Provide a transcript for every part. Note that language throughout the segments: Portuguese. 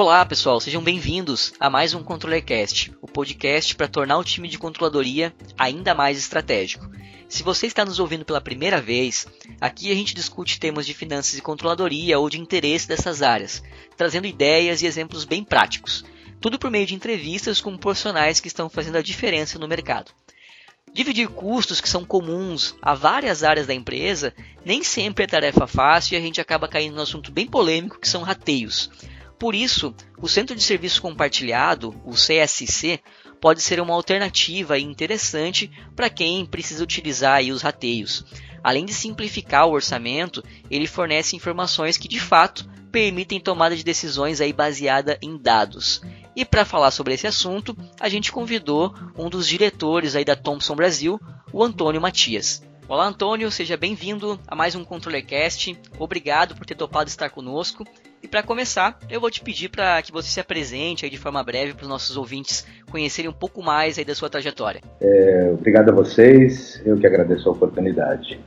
Olá, pessoal, sejam bem-vindos a mais um ControllerCast, o podcast para tornar o time de controladoria ainda mais estratégico. Se você está nos ouvindo pela primeira vez, aqui a gente discute temas de finanças e controladoria ou de interesse dessas áreas, trazendo ideias e exemplos bem práticos. Tudo por meio de entrevistas com profissionais que estão fazendo a diferença no mercado. Dividir custos que são comuns a várias áreas da empresa nem sempre é tarefa fácil e a gente acaba caindo num assunto bem polêmico que são rateios. Por isso, o Centro de Serviço Compartilhado, o CSC, pode ser uma alternativa interessante para quem precisa utilizar os rateios. Além de simplificar o orçamento, ele fornece informações que de fato permitem tomada de decisões aí baseada em dados. E para falar sobre esse assunto, a gente convidou um dos diretores aí da Thomson Brasil, o Antônio Matias. Olá Antônio, seja bem-vindo a mais um ControllerCast. Obrigado por ter topado estar conosco. E para começar, eu vou te pedir para que você se apresente aí de forma breve para os nossos ouvintes conhecerem um pouco mais aí da sua trajetória. É, obrigado a vocês, eu que agradeço a oportunidade.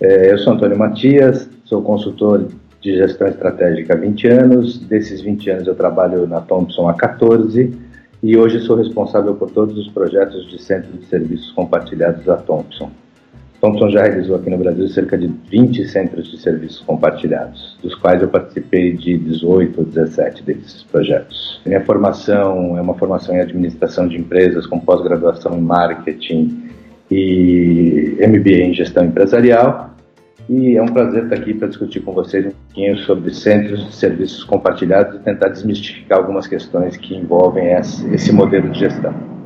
É, eu sou Antônio Matias, sou consultor de gestão estratégica há 20 anos, desses 20 anos eu trabalho na Thompson há 14 e hoje sou responsável por todos os projetos de centro de serviços compartilhados da Thompson. Thomson já realizou aqui no Brasil cerca de 20 centros de serviços compartilhados, dos quais eu participei de 18 ou 17 desses projetos. Minha formação é uma formação em administração de empresas com pós-graduação em marketing e MBA em gestão empresarial. E é um prazer estar aqui para discutir com vocês um pouquinho sobre centros de serviços compartilhados e tentar desmistificar algumas questões que envolvem esse modelo de gestão.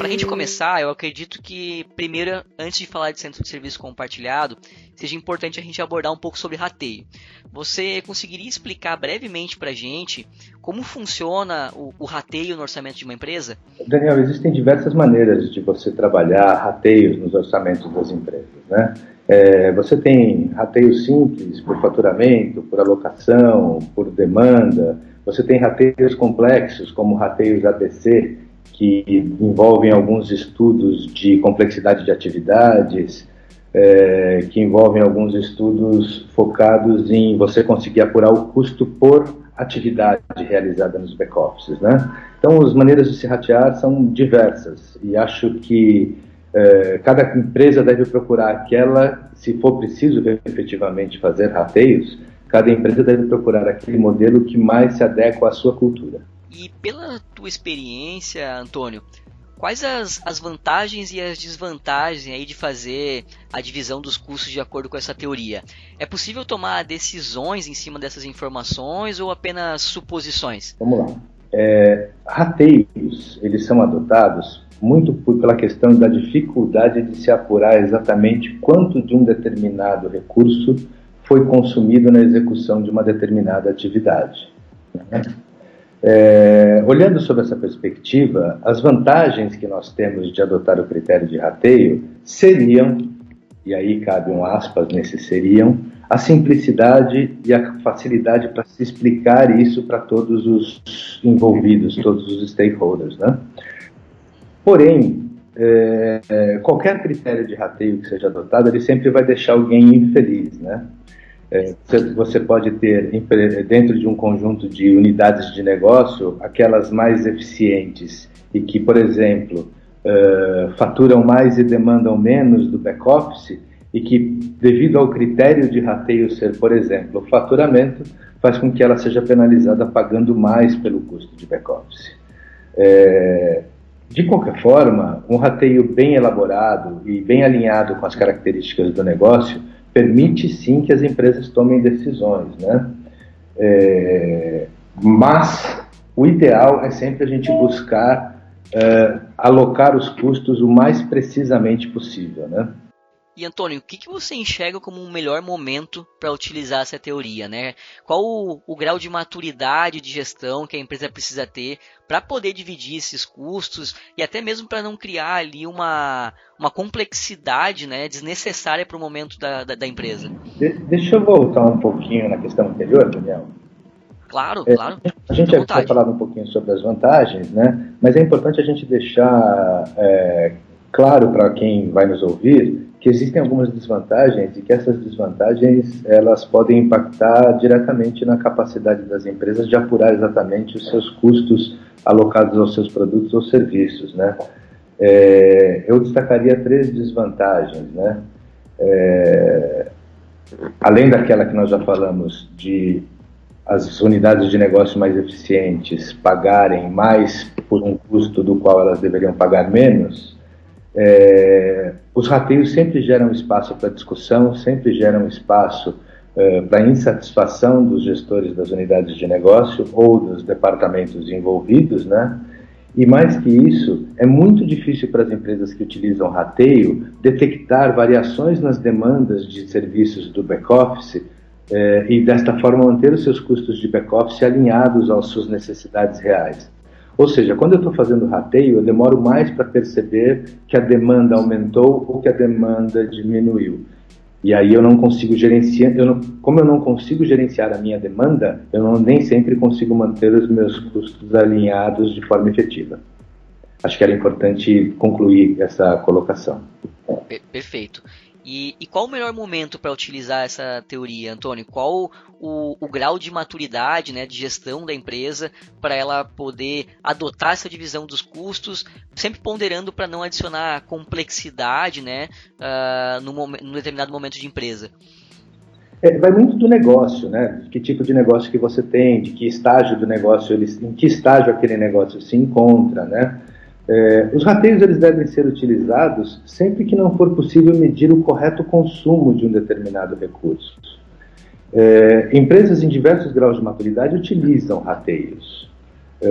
Para a gente começar, eu acredito que, primeiro, antes de falar de centro de serviço compartilhado, seja importante a gente abordar um pouco sobre rateio. Você conseguiria explicar brevemente para a gente como funciona o, o, rateio no orçamento de uma empresa? Daniel, existem diversas maneiras de você trabalhar rateios nos orçamentos das empresas. Né? É, você tem rateio simples por faturamento, por alocação, por demanda. Você tem rateios complexos, como rateios ABC, que envolvem alguns estudos de complexidade de atividades, é, que envolvem alguns estudos focados em você conseguir apurar o custo por atividade realizada nos back-offices. Né? Então, as maneiras de se ratear são diversas e acho que é, cada empresa deve procurar aquela, se for preciso efetivamente fazer rateios, cada empresa deve procurar aquele modelo que mais se adequa à sua cultura. E pela tua experiência, Antônio, quais as, as vantagens e as desvantagens aí de fazer a divisão dos custos de acordo com essa teoria? É possível tomar decisões em cima dessas informações ou apenas suposições? Vamos lá. É, rateios, eles são adotados muito por, pela questão da dificuldade de se apurar exatamente quanto de um determinado recurso foi consumido na execução de uma determinada atividade. Né? É, olhando sobre essa perspectiva, as vantagens que nós temos de adotar o critério de rateio seriam, e aí cabe um aspas nesse seriam, a simplicidade e a facilidade para se explicar isso para todos os envolvidos, todos os stakeholders. Né? Porém, é, é qualquer critério de rateio que seja adotado, ele sempre vai deixar alguém infeliz. Né? É, você pode ter, dentro de um conjunto de unidades de negócio, aquelas mais eficientes e que, por exemplo, uh, faturam mais e demandam menos do back-office, e que, devido ao critério de rateio ser, por exemplo, o faturamento, faz com que ela seja penalizada pagando mais pelo custo de back-office. É, de qualquer forma, um rateio bem elaborado e bem alinhado com as características do negócio permite sim que as empresas tomem decisões, né? É, mas o ideal é sempre a gente buscar é, alocar os custos o mais precisamente possível, né? E Antônio, o que, que você enxerga como um melhor momento para utilizar essa teoria, né? Qual o, o, grau de maturidade de gestão que a empresa precisa ter para poder dividir esses custos e até mesmo para não criar ali uma, uma complexidade né, desnecessária para o momento da, da, da empresa? De, deixa eu voltar um pouquinho na questão anterior, Daniel. Claro, é, claro. A gente já tinha falado um pouquinho sobre as vantagens, né? Mas é importante a gente deixar é, claro para quem vai nos ouvir que existem algumas desvantagens e que essas desvantagens elas podem impactar diretamente na capacidade das empresas de apurar exatamente os seus custos alocados aos seus produtos ou serviços, né? É, eu destacaria três desvantagens, né? É, além daquela que nós já falamos de as unidades de negócio mais eficientes pagarem mais por um custo do qual elas deveriam pagar menos, é, os rateios sempre geram espaço para discussão, sempre geram espaço é, para insatisfação dos gestores das unidades de negócio ou dos departamentos envolvidos, né? E mais que isso, é muito difícil para as empresas que utilizam rateio detectar variações nas demandas de serviços do back-office é, e, desta forma, manter os seus custos de back-office alinhados às suas necessidades reais. Ou seja, quando eu estou fazendo rateio, eu demoro mais para perceber que a demanda aumentou ou que a demanda diminuiu. E aí eu não consigo gerenciar, eu não, como eu não consigo gerenciar a minha demanda, eu não, nem sempre consigo manter os meus custos alinhados de forma efetiva. Acho que era importante concluir essa colocação. Perfeito. E, e, qual o melhor momento para utilizar essa teoria, Antônio? Qual o, o, grau de maturidade, né, de gestão da empresa para ela poder adotar essa divisão dos custos, sempre ponderando para não adicionar complexidade, né, uh, no, determinado momento de empresa? É, vai muito do negócio, né? Que tipo de negócio que você tem, de que estágio do negócio, ele, em que estágio aquele negócio se encontra, né? É, os rateios eles devem ser utilizados sempre que não for possível medir o correto consumo de um determinado recurso. É, empresas em diversos graus de maturidade utilizam rateios. É,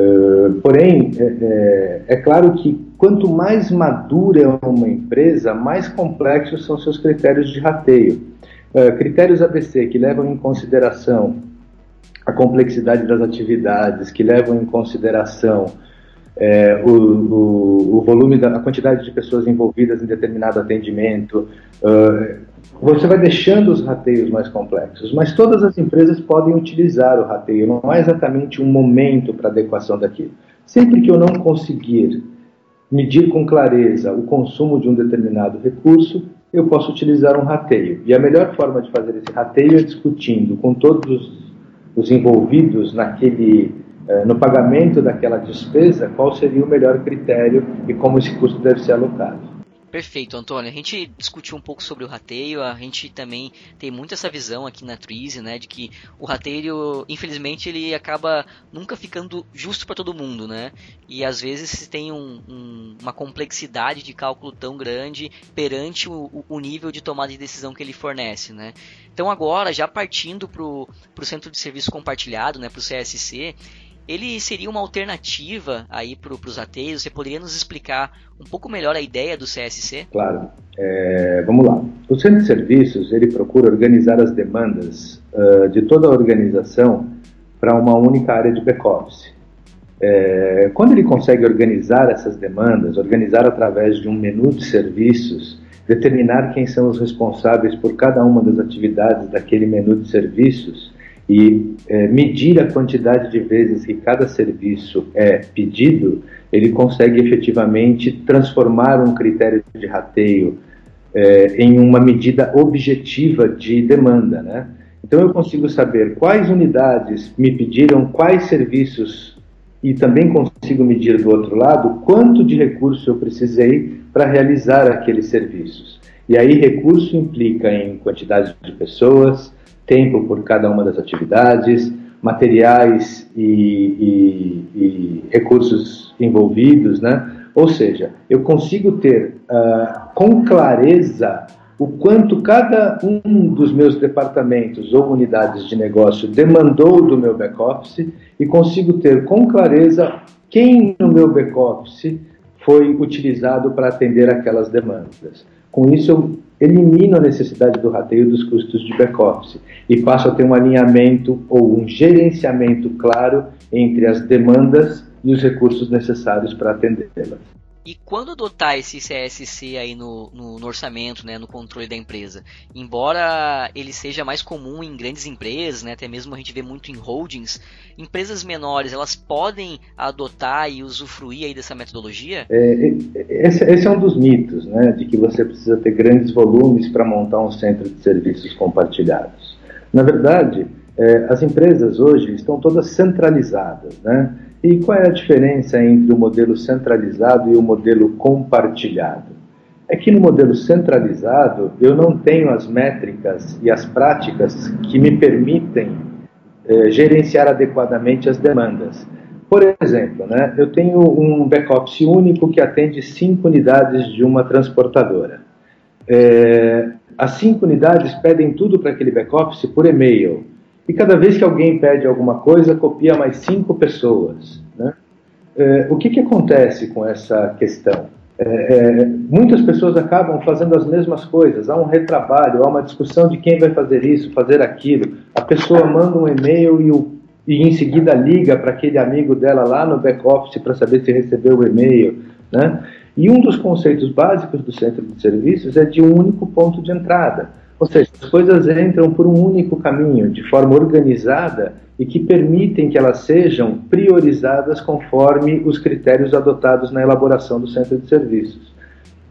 porém, é, é, é, claro que quanto mais madura é uma empresa, mais complexos são seus critérios de rateio. Critérios ABC que levam em consideração a complexidade das atividades, que levam em consideração é, o, o, o, volume, da, a quantidade de pessoas envolvidas em determinado atendimento. Uh, você vai deixando os rateios mais complexos, mas todas as empresas podem utilizar o rateio, não é exatamente um momento para adequação daquilo. Sempre que eu não conseguir medir com clareza o consumo de um determinado recurso, eu posso utilizar um rateio. E a melhor forma de fazer esse rateio é discutindo com todos os envolvidos naquele no pagamento daquela despesa, qual seria o melhor critério e como esse custo deve ser alocado. Perfeito, Antônio. A gente discutiu um pouco sobre o rateio, a gente também tem muito essa visão aqui na Twizy, né, de que o rateio, infelizmente, ele acaba nunca ficando justo para todo mundo, né? E às vezes tem um, um, uma complexidade de cálculo tão grande perante o, o, nível de tomada de decisão que ele fornece, né? Então agora, já partindo para o centro de serviço compartilhado, né, para o CSC, ele seria uma alternativa aí para os ateios? Você poderia nos explicar um pouco melhor a ideia do CSC? Claro. É, vamos lá. O centro de serviços ele procura organizar as demandas uh, de toda a organização para uma única área de back-office. É, quando ele consegue organizar essas demandas, organizar através de um menu de serviços, determinar quem são os responsáveis por cada uma das atividades daquele menu de serviços, e é, medir a quantidade de vezes que cada serviço é pedido, ele consegue efetivamente transformar um critério de rateio é, em uma medida objetiva de demanda, né? Então eu consigo saber quais unidades me pediram quais serviços e também consigo medir do outro lado quanto de recurso eu precisei para realizar aqueles serviços. E aí recurso implica em quantidade de pessoas, tempo por cada uma das atividades, materiais e, e, e recursos envolvidos, né? Ou seja, eu consigo ter uh, com clareza o quanto cada um dos meus departamentos ou unidades de negócio demandou do meu back-office e consigo ter com clareza quem no meu back-office foi utilizado para atender aquelas demandas. Com isso, eu elimino a necessidade do rateio dos custos de back-office e passo a ter um alinhamento ou um gerenciamento claro entre as demandas e os recursos necessários para atendê-las. E quando adotar esse CSC aí no, no, no, orçamento, né, no controle da empresa, embora ele seja mais comum em grandes empresas, né, até mesmo a gente vê muito em holdings, empresas menores elas podem adotar e usufruir aí dessa metodologia? É, esse, esse, é um dos mitos, né, de que você precisa ter grandes volumes para montar um centro de serviços compartilhados. Na verdade, é, as empresas hoje estão todas centralizadas, né? E qual é a diferença entre o modelo centralizado e o modelo compartilhado? É que no modelo centralizado eu não tenho as métricas e as práticas que me permitem eh, gerenciar adequadamente as demandas. Por exemplo, né, eu tenho um back-office único que atende cinco unidades de uma transportadora. É, as cinco unidades pedem tudo para aquele back-office por e-mail. E cada vez que alguém pede alguma coisa, copia mais cinco pessoas. Né? É, o que, que acontece com essa questão? É, é, muitas pessoas acabam fazendo as mesmas coisas. Há um retrabalho, há uma discussão de quem vai fazer isso, fazer aquilo. A pessoa manda um e-mail e, e em seguida liga para aquele amigo dela lá no back-office para saber se recebeu o e-mail. Né? E um dos conceitos básicos do centro de serviços é de um único ponto de entrada. Ou seja, as coisas entram por um único caminho, de forma organizada e que permitem que elas sejam priorizadas conforme os critérios adotados na elaboração do centro de serviços.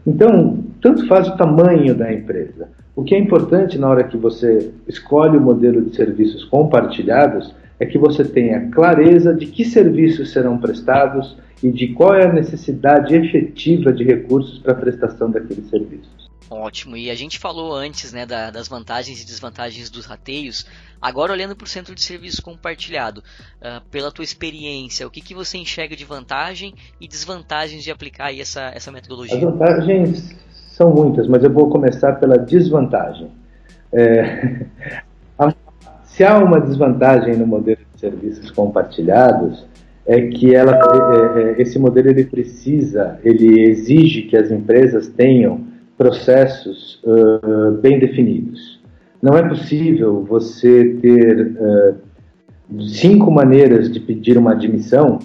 Então, tanto faz o tamanho da empresa. O que é importante na hora que você escolhe o modelo de serviços compartilhados é que você tenha clareza de que serviços serão prestados e de qual é a necessidade efetiva de recursos para a prestação daqueles serviços. Ótimo. E a gente falou antes né, da, das vantagens e desvantagens dos rateios. Agora, olhando para o centro de serviço compartilhado, uh, pela tua experiência, o que, que você enxerga de vantagem e desvantagens de aplicar essa, essa metodologia? As vantagens são muitas, mas eu vou começar pela desvantagem. É, se há uma desvantagem no modelo de serviços compartilhados, é que ela, é, é, esse modelo ele precisa, ele exige que as empresas tenham processos uh, bem definidos. Não é possível você ter uh, cinco maneiras de pedir uma admissão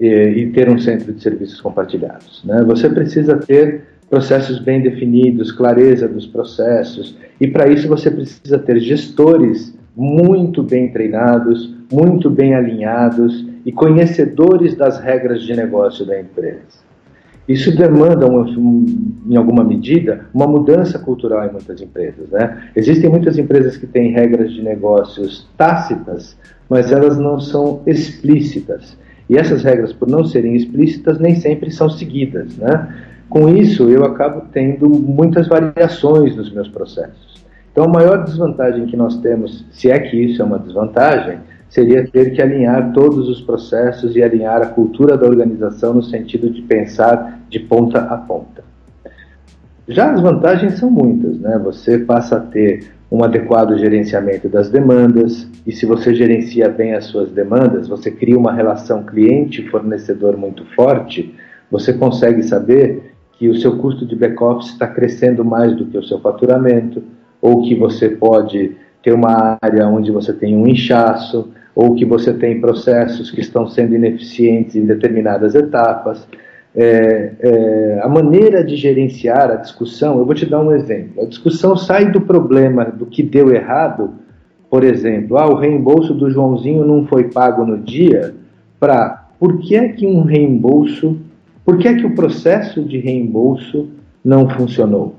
e, e, ter um centro de serviços compartilhados. Né? Você precisa ter processos bem definidos, clareza dos processos, e para isso você precisa ter gestores muito bem treinados, muito bem alinhados e conhecedores das regras de negócio da empresa. Isso demanda, uma, em alguma medida, uma mudança cultural em muitas empresas. Né? Existem muitas empresas que têm regras de negócios tácitas, mas elas não são explícitas. E essas regras, por não serem explícitas, nem sempre são seguidas. Né? Com isso, eu acabo tendo muitas variações nos meus processos. Então, a maior desvantagem que nós temos, se é que isso é uma desvantagem, seria ter que alinhar todos os processos e alinhar a cultura da organização no sentido de pensar de ponta a ponta. Já as vantagens são muitas, né? Você passa a ter um adequado gerenciamento das demandas, e se você gerencia bem as suas demandas, você cria uma relação cliente-fornecedor muito forte, você consegue saber que o seu custo de back-office está crescendo mais do que o seu faturamento, ou que você pode ter uma área onde você tem um inchaço, ou que você tem processos que estão sendo ineficientes em determinadas etapas. É, é, a maneira de gerenciar a discussão, eu vou te dar um exemplo. A discussão sai do problema do que deu errado, por exemplo, ah, o reembolso do Joãozinho não foi pago no dia, para por que é que um reembolso, por que é que o processo de reembolso não funcionou?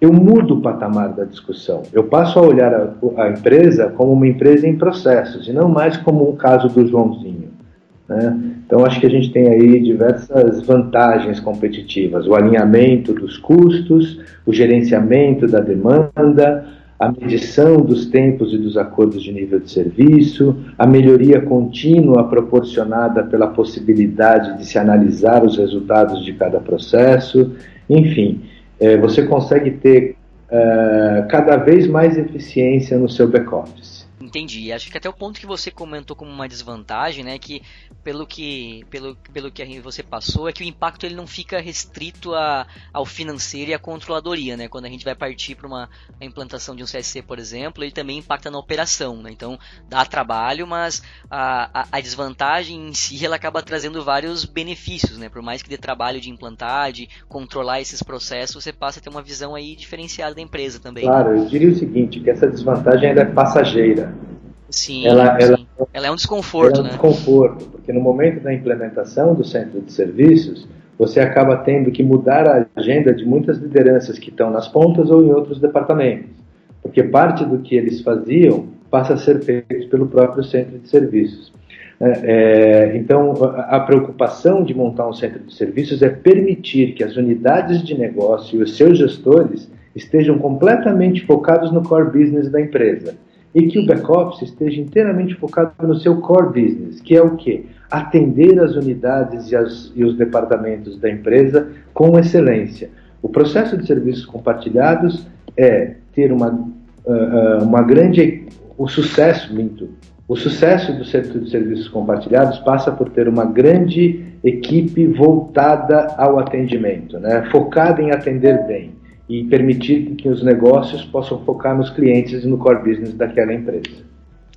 eu mudo o patamar da discussão. Eu passo a olhar a, a, empresa como uma empresa em processos e não mais como um caso do Joãozinho. Né? Então, acho que a gente tem aí diversas vantagens competitivas: o alinhamento dos custos, o gerenciamento da demanda, a medição dos tempos e dos acordos de nível de serviço, a melhoria contínua proporcionada pela possibilidade de se analisar os resultados de cada processo, enfim é, você consegue ter é, cada vez mais eficiência no seu back-office. Entendi. Acho que até o ponto que você comentou como uma desvantagem, né, que pelo que pelo, pelo que você passou é que o impacto ele não fica restrito a, ao financeiro e à controladoria, né? Quando a gente vai partir para uma implantação de um CSC, por exemplo, ele também impacta na operação, né? Então dá trabalho, mas a, a, a desvantagem em si ela acaba trazendo vários benefícios, né? Por mais que dê trabalho de implantar, de controlar esses processos, você passa a ter uma visão aí diferenciada da empresa também. Claro, eu diria o seguinte, que essa desvantagem é passageira. Sim, ela, sim. Ela, ela é um desconforto, é um né? desconforto, porque no momento da implementação do centro de serviços, você acaba tendo que mudar a agenda de muitas lideranças que estão nas pontas ou em outros departamentos, porque parte do que eles faziam passa a ser feito pelo próprio centro de serviços. É, é então, a preocupação de montar um centro de serviços é permitir que as unidades de negócio e os seus gestores estejam completamente focados no core business da empresa e que o back-office esteja inteiramente focado no seu core business, que é o quê? Atender as unidades e, as, e os departamentos da empresa com excelência. O processo de serviços compartilhados é ter uma, uh, uma grande. O sucesso, minto, o sucesso do centro de serviços compartilhados passa por ter uma grande equipe voltada ao atendimento, né? focada em atender bem e permitir que os negócios possam focar nos clientes e no core business daquela empresa.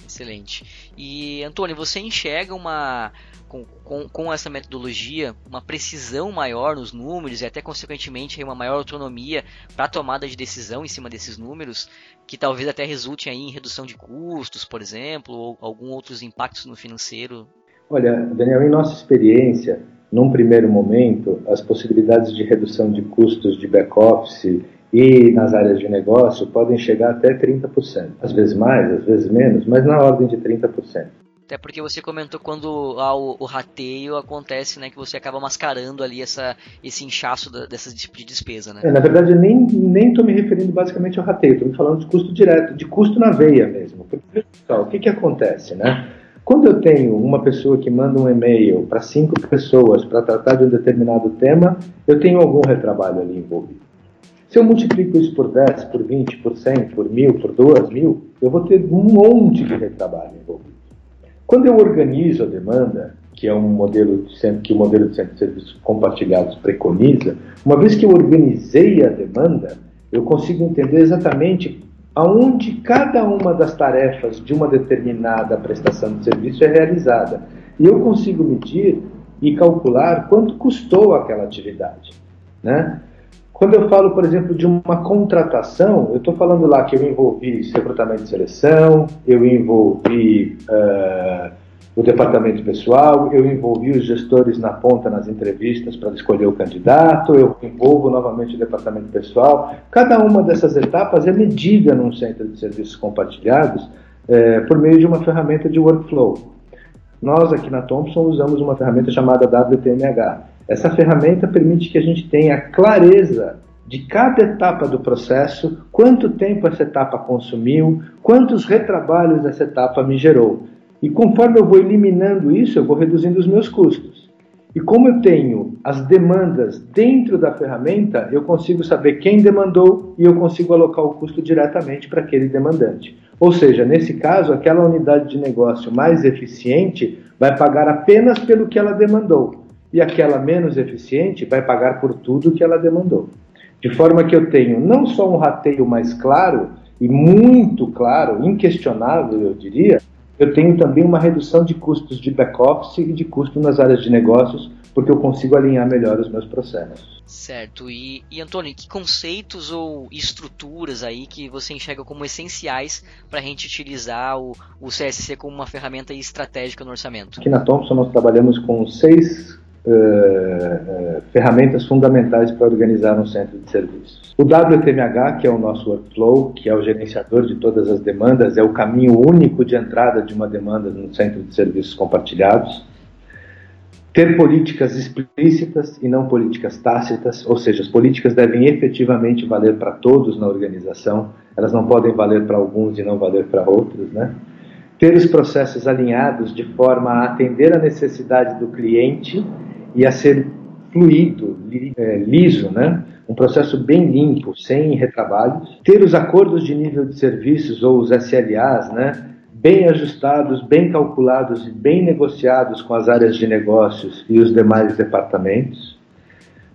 Excelente. E Antônio, você enxerga uma com, com, com, essa metodologia uma precisão maior nos números e até consequentemente uma maior autonomia para a tomada de decisão em cima desses números, que talvez até resulte aí em redução de custos, por exemplo, ou algum outros impactos no financeiro? Olha, Daniel, em nossa experiência, num primeiro momento, as possibilidades de redução de custos de back-office e nas áreas de negócio podem chegar até 30%. Às vezes mais, às vezes menos, mas na ordem de 30%. Até porque você comentou quando há o, o, rateio acontece, né, que você acaba mascarando ali essa, esse inchaço da, dessas tipo de despesa, né? É, na verdade, eu nem nem estou me referindo basicamente ao rateio, estou me falando de custo direto, de custo na veia mesmo. Porque, o que que acontece, né? Quando eu tenho uma pessoa que manda um e-mail para cinco pessoas para tratar de um determinado tema, eu tenho algum retrabalho ali envolvido. Se eu multiplico isso por 10, por 20, por 100, por 1000, por 2000, eu vou ter um monte de retrabalho envolvido. Quando eu organizo a demanda, que é um modelo de centro, que o modelo de centro de serviços compartilhados preconiza, uma vez que eu organizei a demanda, eu consigo entender exatamente aonde cada uma das tarefas de uma determinada prestação de serviço é realizada. E eu consigo medir e calcular quanto custou aquela atividade. Né? Quando eu falo, por exemplo, de uma contratação, eu estou falando lá que eu envolvi recrutamento e seleção, eu envolvi uh, o departamento pessoal, eu envolvi os gestores na ponta nas entrevistas para escolher o candidato, eu envolvo novamente o departamento pessoal. Cada uma dessas etapas é medida num centro de serviços compartilhados é, por meio de uma ferramenta de workflow. Nós aqui na Thompson usamos uma ferramenta chamada WTMH. Essa ferramenta permite que a gente tenha clareza de cada etapa do processo, quanto tempo essa etapa consumiu, quantos retrabalhos essa etapa me gerou. E conforme eu vou eliminando isso, eu vou reduzindo os meus custos. E como eu tenho as demandas dentro da ferramenta, eu consigo saber quem demandou e eu consigo alocar o custo diretamente para aquele demandante. Ou seja, nesse caso, aquela unidade de negócio mais eficiente vai pagar apenas pelo que ela demandou, e aquela menos eficiente vai pagar por tudo que ela demandou. De forma que eu tenho não só um rateio mais claro e muito claro, inquestionável, eu diria, eu tenho também uma redução de custos de back-office e de custo nas áreas de negócios, porque eu consigo alinhar melhor os meus processos. Certo. E, e Antônio, que conceitos ou estruturas aí que você enxerga como essenciais para a gente utilizar o, o CSC como uma ferramenta estratégica no orçamento? Aqui na Thompson nós trabalhamos com seis uh, uh, ferramentas fundamentais para organizar um centro de serviços. O WTMH, que é o nosso workflow, que é o gerenciador de todas as demandas, é o caminho único de entrada de uma demanda no centro de serviços compartilhados. Ter políticas explícitas e não políticas tácitas, ou seja, as políticas devem efetivamente valer para todos na organização, elas não podem valer para alguns e não valer para outros, né? Ter os processos alinhados de forma a atender a necessidade do cliente e a ser fluido, é, liso, né? um processo bem limpo, sem retrabalhos, ter os acordos de nível de serviços ou os SLAs, né, bem ajustados, bem calculados e bem negociados com as áreas de negócios e os demais departamentos,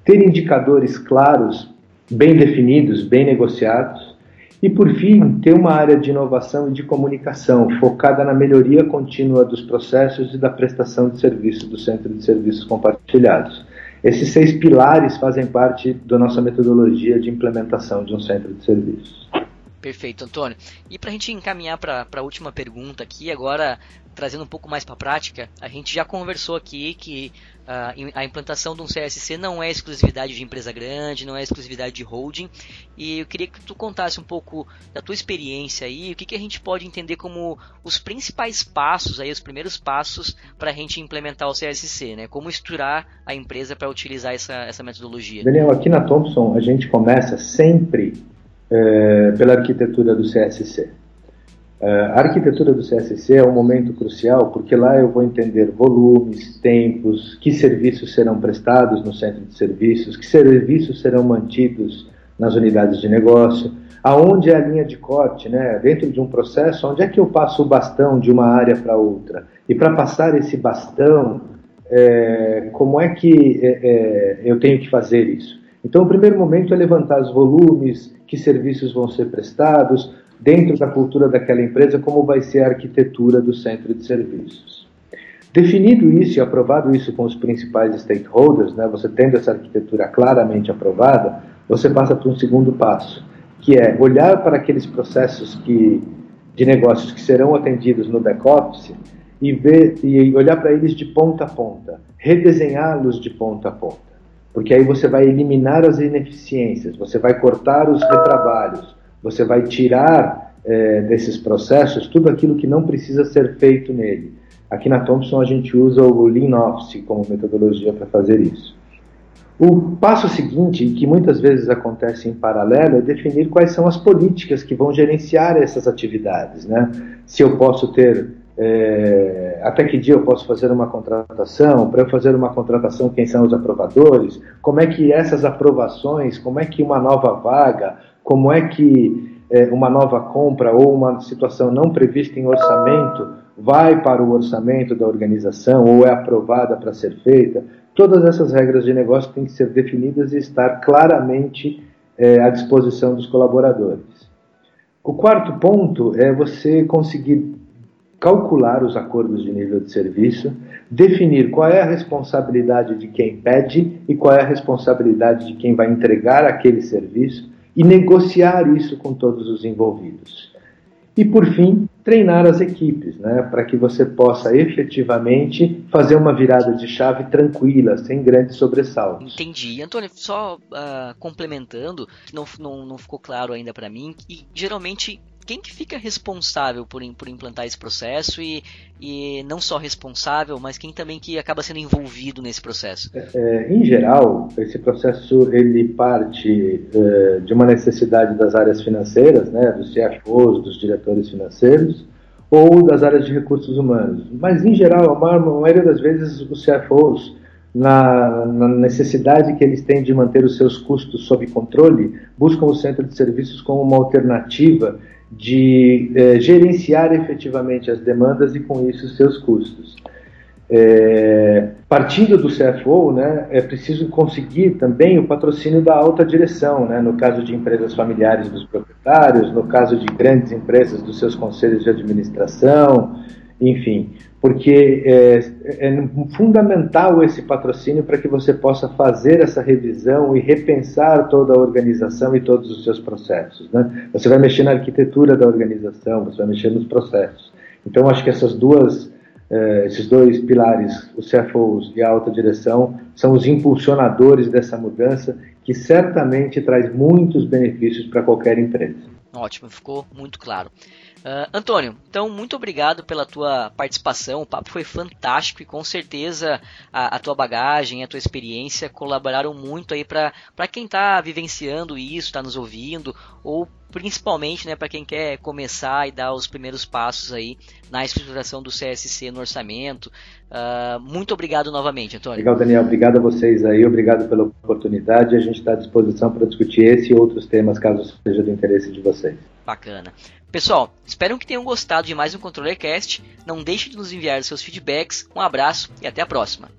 ter indicadores claros, bem definidos, bem negociados, e por fim, ter uma área de inovação e de comunicação focada na melhoria contínua dos processos e da prestação de serviços do Centro de Serviços Compartilhados. Esses seis pilares fazem parte da nossa metodologia de implementação de um centro de serviços. Perfeito, Antônio. E para a gente encaminhar para a última pergunta aqui, agora trazendo um pouco mais para a prática, a gente já conversou aqui que uh, a implantação de um CSC não é exclusividade de empresa grande, não é exclusividade de holding, e eu queria que tu contasse um pouco da tua experiência aí, o que, que a gente pode entender como os principais passos, aí, os primeiros passos para a gente implementar o CSC, né? como estruturar a empresa para utilizar essa, essa metodologia. Daniel, aqui na Thompson a gente começa sempre é, pela arquitetura do CSC. É, a arquitetura do CSC é um momento crucial porque lá eu vou entender volumes, tempos, que serviços serão prestados no centro de serviços, que serviços serão mantidos nas unidades de negócio, aonde é a linha de corte, né? dentro de um processo, onde é que eu passo o bastão de uma área para outra. E para passar esse bastão, é, como é que é, é, eu tenho que fazer isso? Então, o primeiro momento é levantar os volumes, que serviços vão ser prestados, dentro da cultura daquela empresa, como vai ser a arquitetura do centro de serviços. Definido isso e aprovado isso com os principais stakeholders, né, você tendo essa arquitetura claramente aprovada, você passa para um segundo passo, que é olhar para aqueles processos que, de negócios que serão atendidos no back-office e, ver, e olhar para eles de ponta a ponta, redesenhá-los de ponta a ponta porque aí você vai eliminar as ineficiências, você vai cortar os retrabalhos, você vai tirar é, desses processos tudo aquilo que não precisa ser feito nele. Aqui na Thompson a gente usa o Lean Office como metodologia para fazer isso. O passo seguinte, que muitas vezes acontece em paralelo, é definir quais são as políticas que vão gerenciar essas atividades. Né? Se eu posso ter é, até que dia eu posso fazer uma contratação? Para eu fazer uma contratação, quem são os aprovadores? Como é que essas aprovações, como é que uma nova vaga, como é que é, uma nova compra ou uma situação não prevista em orçamento vai para o orçamento da organização ou é aprovada para ser feita? Todas essas regras de negócio têm que ser definidas e estar claramente é, à disposição dos colaboradores. O quarto ponto é você conseguir calcular os acordos de nível de serviço, definir qual é a responsabilidade de quem pede e qual é a responsabilidade de quem vai entregar aquele serviço e negociar isso com todos os envolvidos. E por fim, treinar as equipes, né, para que você possa efetivamente fazer uma virada de chave tranquila, sem grandes sobressaltos. Entendi. Antônio, só uh, complementando, não, não, não ficou claro ainda para mim, e geralmente quem que fica responsável por, por implantar esse processo e, e não só responsável, mas quem também que acaba sendo envolvido nesse processo? É, é em geral, esse processo ele parte é, de uma necessidade das áreas financeiras, né, dos CFOs, dos diretores financeiros, ou das áreas de recursos humanos. Mas, em geral, a maioria das vezes, os CFOs, na, na, necessidade que eles têm de manter os seus custos sob controle, buscam o centro de serviços como uma alternativa de é, gerenciar efetivamente as demandas e com isso seus custos. É, partindo do CFO, né, é preciso conseguir também o patrocínio da alta direção, né, no caso de empresas familiares dos proprietários, no caso de grandes empresas dos seus conselhos de administração, enfim, porque é, é, fundamental esse patrocínio para que você possa fazer essa revisão e repensar toda a organização e todos os seus processos. Né? Você vai mexer na arquitetura da organização, você vai mexer nos processos. Então, acho que essas duas, é, esses dois pilares, os CFOs e a alta direção, são os impulsionadores dessa mudança que certamente traz muitos benefícios para qualquer empresa. Ótimo, ficou muito claro. Uh, Antônio, então muito obrigado pela tua participação. O papo foi fantástico e com certeza a, a tua bagagem, a tua experiência colaboraram muito aí para quem está vivenciando isso, está nos ouvindo ou principalmente né, para quem quer começar e dar os primeiros passos aí na estruturação do CSC no orçamento. Uh, muito obrigado novamente, Antônio. Legal, Daniel. Obrigado a vocês aí, obrigado pela oportunidade. A gente está à disposição para discutir esse e outros temas, caso seja do interesse de vocês. Bacana. Pessoal, espero que tenham gostado de mais um ControllerCast. Não deixe de nos enviar seus feedbacks. Um abraço e até a próxima.